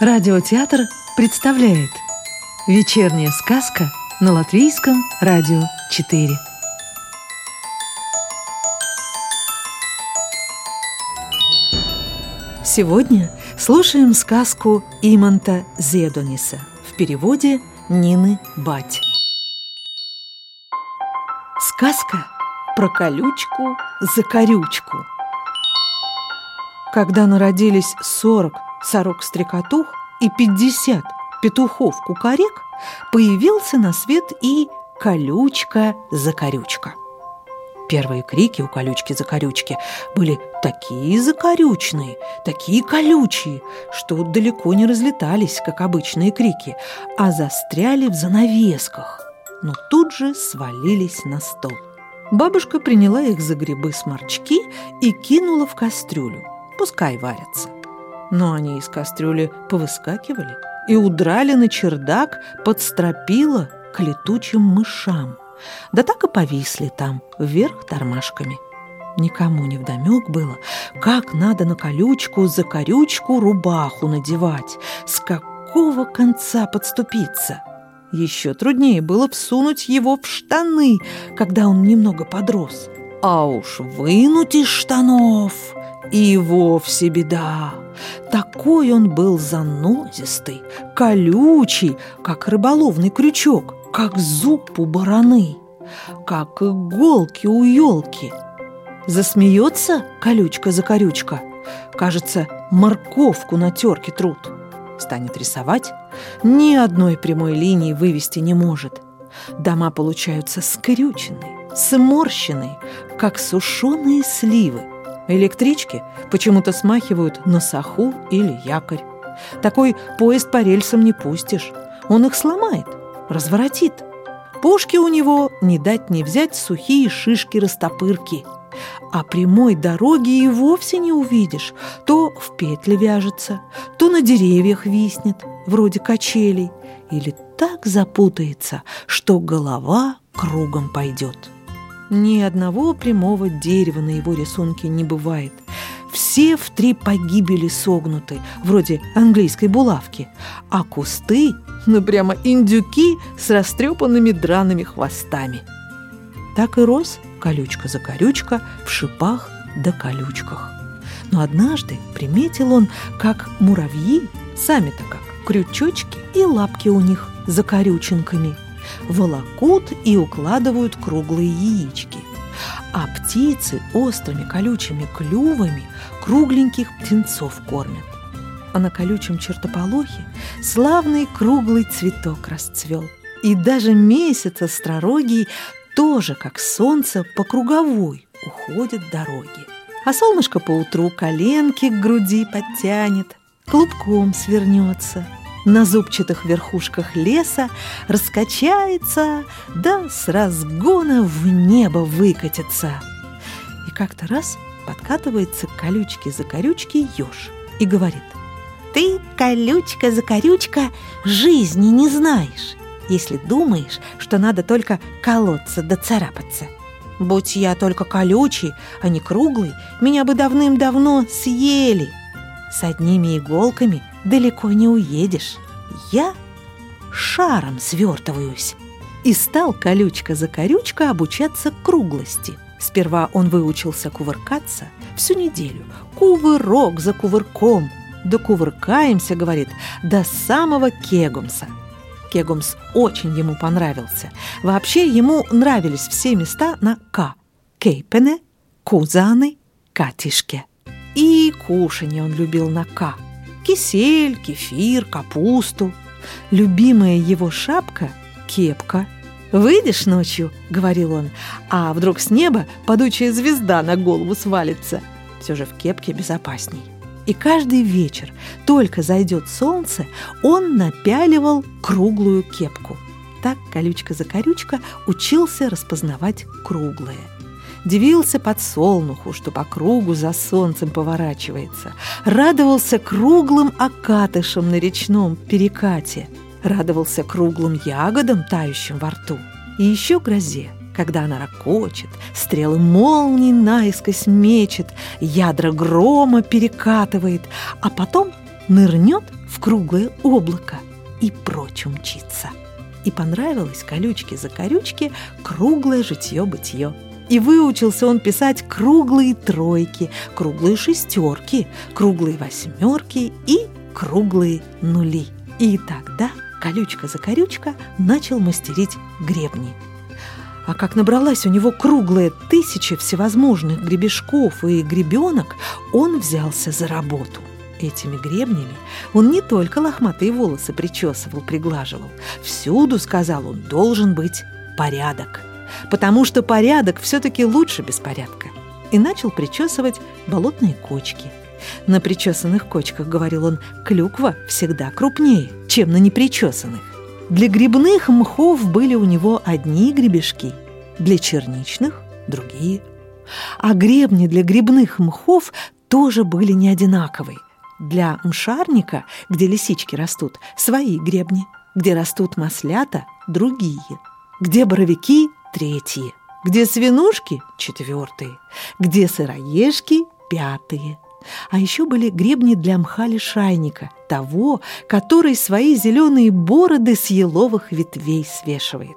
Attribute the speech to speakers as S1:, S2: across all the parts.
S1: Радиотеатр представляет Вечерняя сказка на Латвийском радио 4 Сегодня слушаем сказку Иманта Зедониса в переводе Нины Бать. Сказка про колючку-закорючку Когда народились сорок сорок-стрекотух и пятьдесят петухов-кукарек, появился на свет и колючка-закорючка. Первые крики у колючки-закорючки были такие закорючные, такие колючие, что далеко не разлетались, как обычные крики, а застряли в занавесках, но тут же свалились на стол. Бабушка приняла их за грибы-сморчки и кинула в кастрюлю. Пускай варятся но они из кастрюли повыскакивали и удрали на чердак под стропила к летучим мышам. Да так и повисли там, вверх тормашками. Никому не вдомек было, как надо на колючку за корючку рубаху надевать, с какого конца подступиться. Еще труднее было всунуть его в штаны, когда он немного подрос. А уж вынуть из штанов и вовсе беда. Такой он был занозистый, колючий, как рыболовный крючок, как зуб у бараны, как иголки у елки. Засмеется колючка-закорючка. Кажется, морковку на терке труд. Станет рисовать, ни одной прямой линии вывести не может. Дома получаются скрюченные, сморщенные, как сушеные сливы – Электрички почему-то смахивают на саху или якорь. Такой поезд по рельсам не пустишь. Он их сломает, разворотит. Пушки у него не дать не взять сухие шишки-растопырки. А прямой дороги и вовсе не увидишь. То в петли вяжется, то на деревьях виснет, вроде качелей, или так запутается, что голова кругом пойдет. Ни одного прямого дерева на его рисунке не бывает. Все в три погибели согнуты, вроде английской булавки, а кусты, ну прямо индюки с растрепанными драными хвостами. Так и рос колючка за колючка в шипах да колючках. Но однажды приметил он, как муравьи, сами-то как, крючочки и лапки у них за корюченками – волокут и укладывают круглые яички. А птицы острыми колючими клювами кругленьких птенцов кормят. А на колючем чертополохе славный круглый цветок расцвел. И даже месяц остророгий тоже, как солнце, по круговой уходит дороги. А солнышко поутру коленки к груди подтянет, клубком свернется – на зубчатых верхушках леса раскачается, да с разгона в небо выкатится. И как-то раз подкатывается к колючке-закорючке еж и говорит, «Ты, колючка-закорючка, жизни не знаешь, если думаешь, что надо только колоться да царапаться. Будь я только колючий, а не круглый, меня бы давным-давно съели. С одними иголками далеко не уедешь. Я шаром свертываюсь. И стал колючка-закорючка обучаться круглости. Сперва он выучился кувыркаться всю неделю. Кувырок за кувырком. Да кувыркаемся, говорит, до самого Кегумса. Кегумс очень ему понравился. Вообще ему нравились все места на «К». Кейпене, Кузаны, Катишке. И кушанье он любил на «К» кисель, кефир, капусту. Любимая его шапка – кепка. «Выйдешь ночью», – говорил он, – «а вдруг с неба падучая звезда на голову свалится». Все же в кепке безопасней. И каждый вечер, только зайдет солнце, он напяливал круглую кепку. Так колючка-закорючка учился распознавать круглое – Дивился подсолнуху, что по кругу за солнцем поворачивается. Радовался круглым окатышам на речном перекате. Радовался круглым ягодам, тающим во рту. И еще грозе, когда она ракочет, стрелы молний наискось мечет, ядра грома перекатывает, а потом нырнет в круглое облако и прочь умчится. И понравилось колючке-закорючке круглое житье-бытие. И выучился он писать круглые тройки, круглые шестерки, круглые восьмерки и круглые нули. И тогда колючка-закорючка начал мастерить гребни. А как набралась у него круглая тысяча всевозможных гребешков и гребенок, он взялся за работу. Этими гребнями он не только лохматые волосы причесывал, приглаживал. Всюду, сказал он, должен быть порядок. Потому что порядок все-таки лучше беспорядка. И начал причесывать болотные кочки. На причесанных кочках, говорил он, клюква всегда крупнее, чем на непричесанных. Для грибных мхов были у него одни гребешки, для черничных – другие. А гребни для грибных мхов тоже были не одинаковые. Для мшарника, где лисички растут, свои гребни, где растут маслята – другие, где боровики – третьи, где свинушки – четвертые, где сыроежки – пятые. А еще были гребни для мха лишайника, того, который свои зеленые бороды с еловых ветвей свешивает.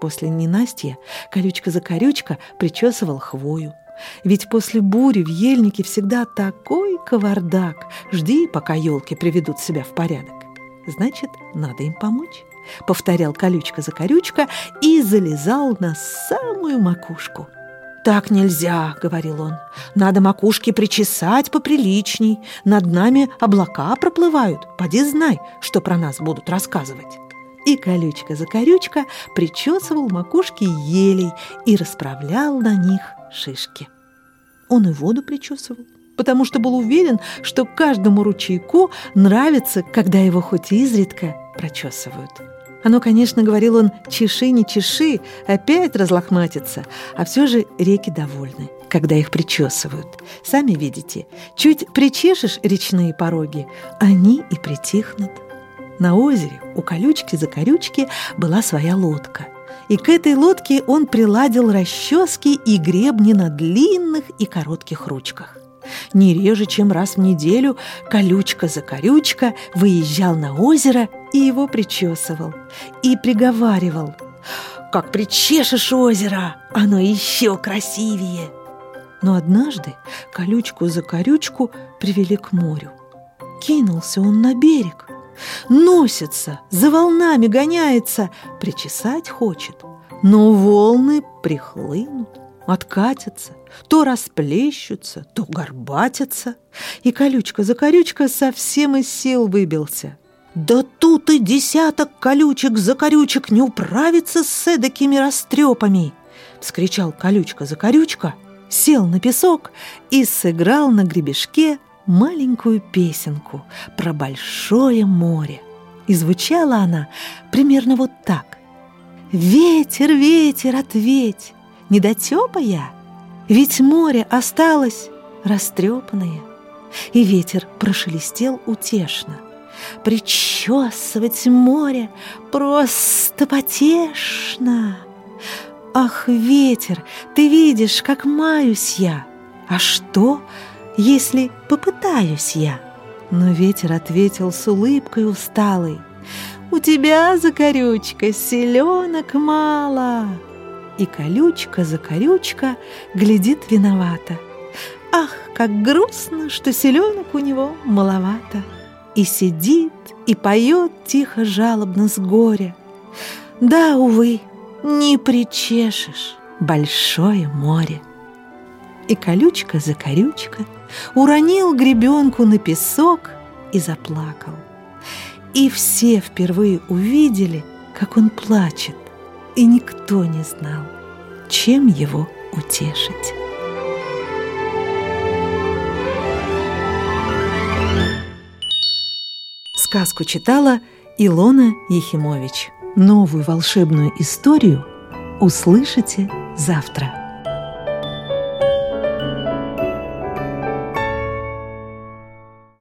S1: После ненастья колючка-закорючка причесывал хвою – ведь после бури в ельнике всегда такой кавардак. Жди, пока елки приведут себя в порядок. Значит, надо им помочь. Повторял колючка за корючка и залезал на самую макушку. «Так нельзя», — говорил он. «Надо макушки причесать поприличней. Над нами облака проплывают. Поди знай, что про нас будут рассказывать». И колючка за корючка причесывал макушки елей и расправлял на них шишки. Он и воду причесывал, потому что был уверен, что каждому ручейку нравится, когда его хоть изредка прочесывают. Оно, конечно, говорил он, чеши, не чеши, опять разлохматится, а все же реки довольны, когда их причесывают. Сами видите, чуть причешешь речные пороги, они и притихнут. На озере у колючки-закорючки была своя лодка – и к этой лодке он приладил расчески и гребни на длинных и коротких ручках. Не реже, чем раз в неделю колючка за корючка выезжал на озеро и его причесывал. И приговаривал «Как причешешь озеро, оно еще красивее!» Но однажды колючку за корючку привели к морю. Кинулся он на берег – Носится, за волнами гоняется, причесать хочет. Но волны прихлынут, откатятся, то расплещутся, то горбатятся. И колючка за колючка совсем из сил выбился. Да тут и десяток колючек за колючек не управится с эдакими растрепами! Вскричал колючка за колючка, сел на песок и сыграл на гребешке маленькую песенку про большое море. И звучала она примерно вот так. «Ветер, ветер, ответь, недотепа я, ведь море осталось растрепанное». И ветер прошелестел утешно. «Причесывать море просто потешно!» «Ах, ветер, ты видишь, как маюсь я! А что, если попытаюсь я?» Но ветер ответил с улыбкой усталой. «У тебя, закорючка, селенок мало!» И колючка-закорючка глядит виновата. Ах, как грустно, что селенок у него маловато. И сидит, и поет тихо жалобно с горя. Да, увы, не причешешь большое море. И колючка-закорючка уронил гребенку на песок и заплакал. И все впервые увидели, как он плачет, и никто не знал, чем его утешить. Сказку читала Илона Ехимович. Новую волшебную историю услышите завтра.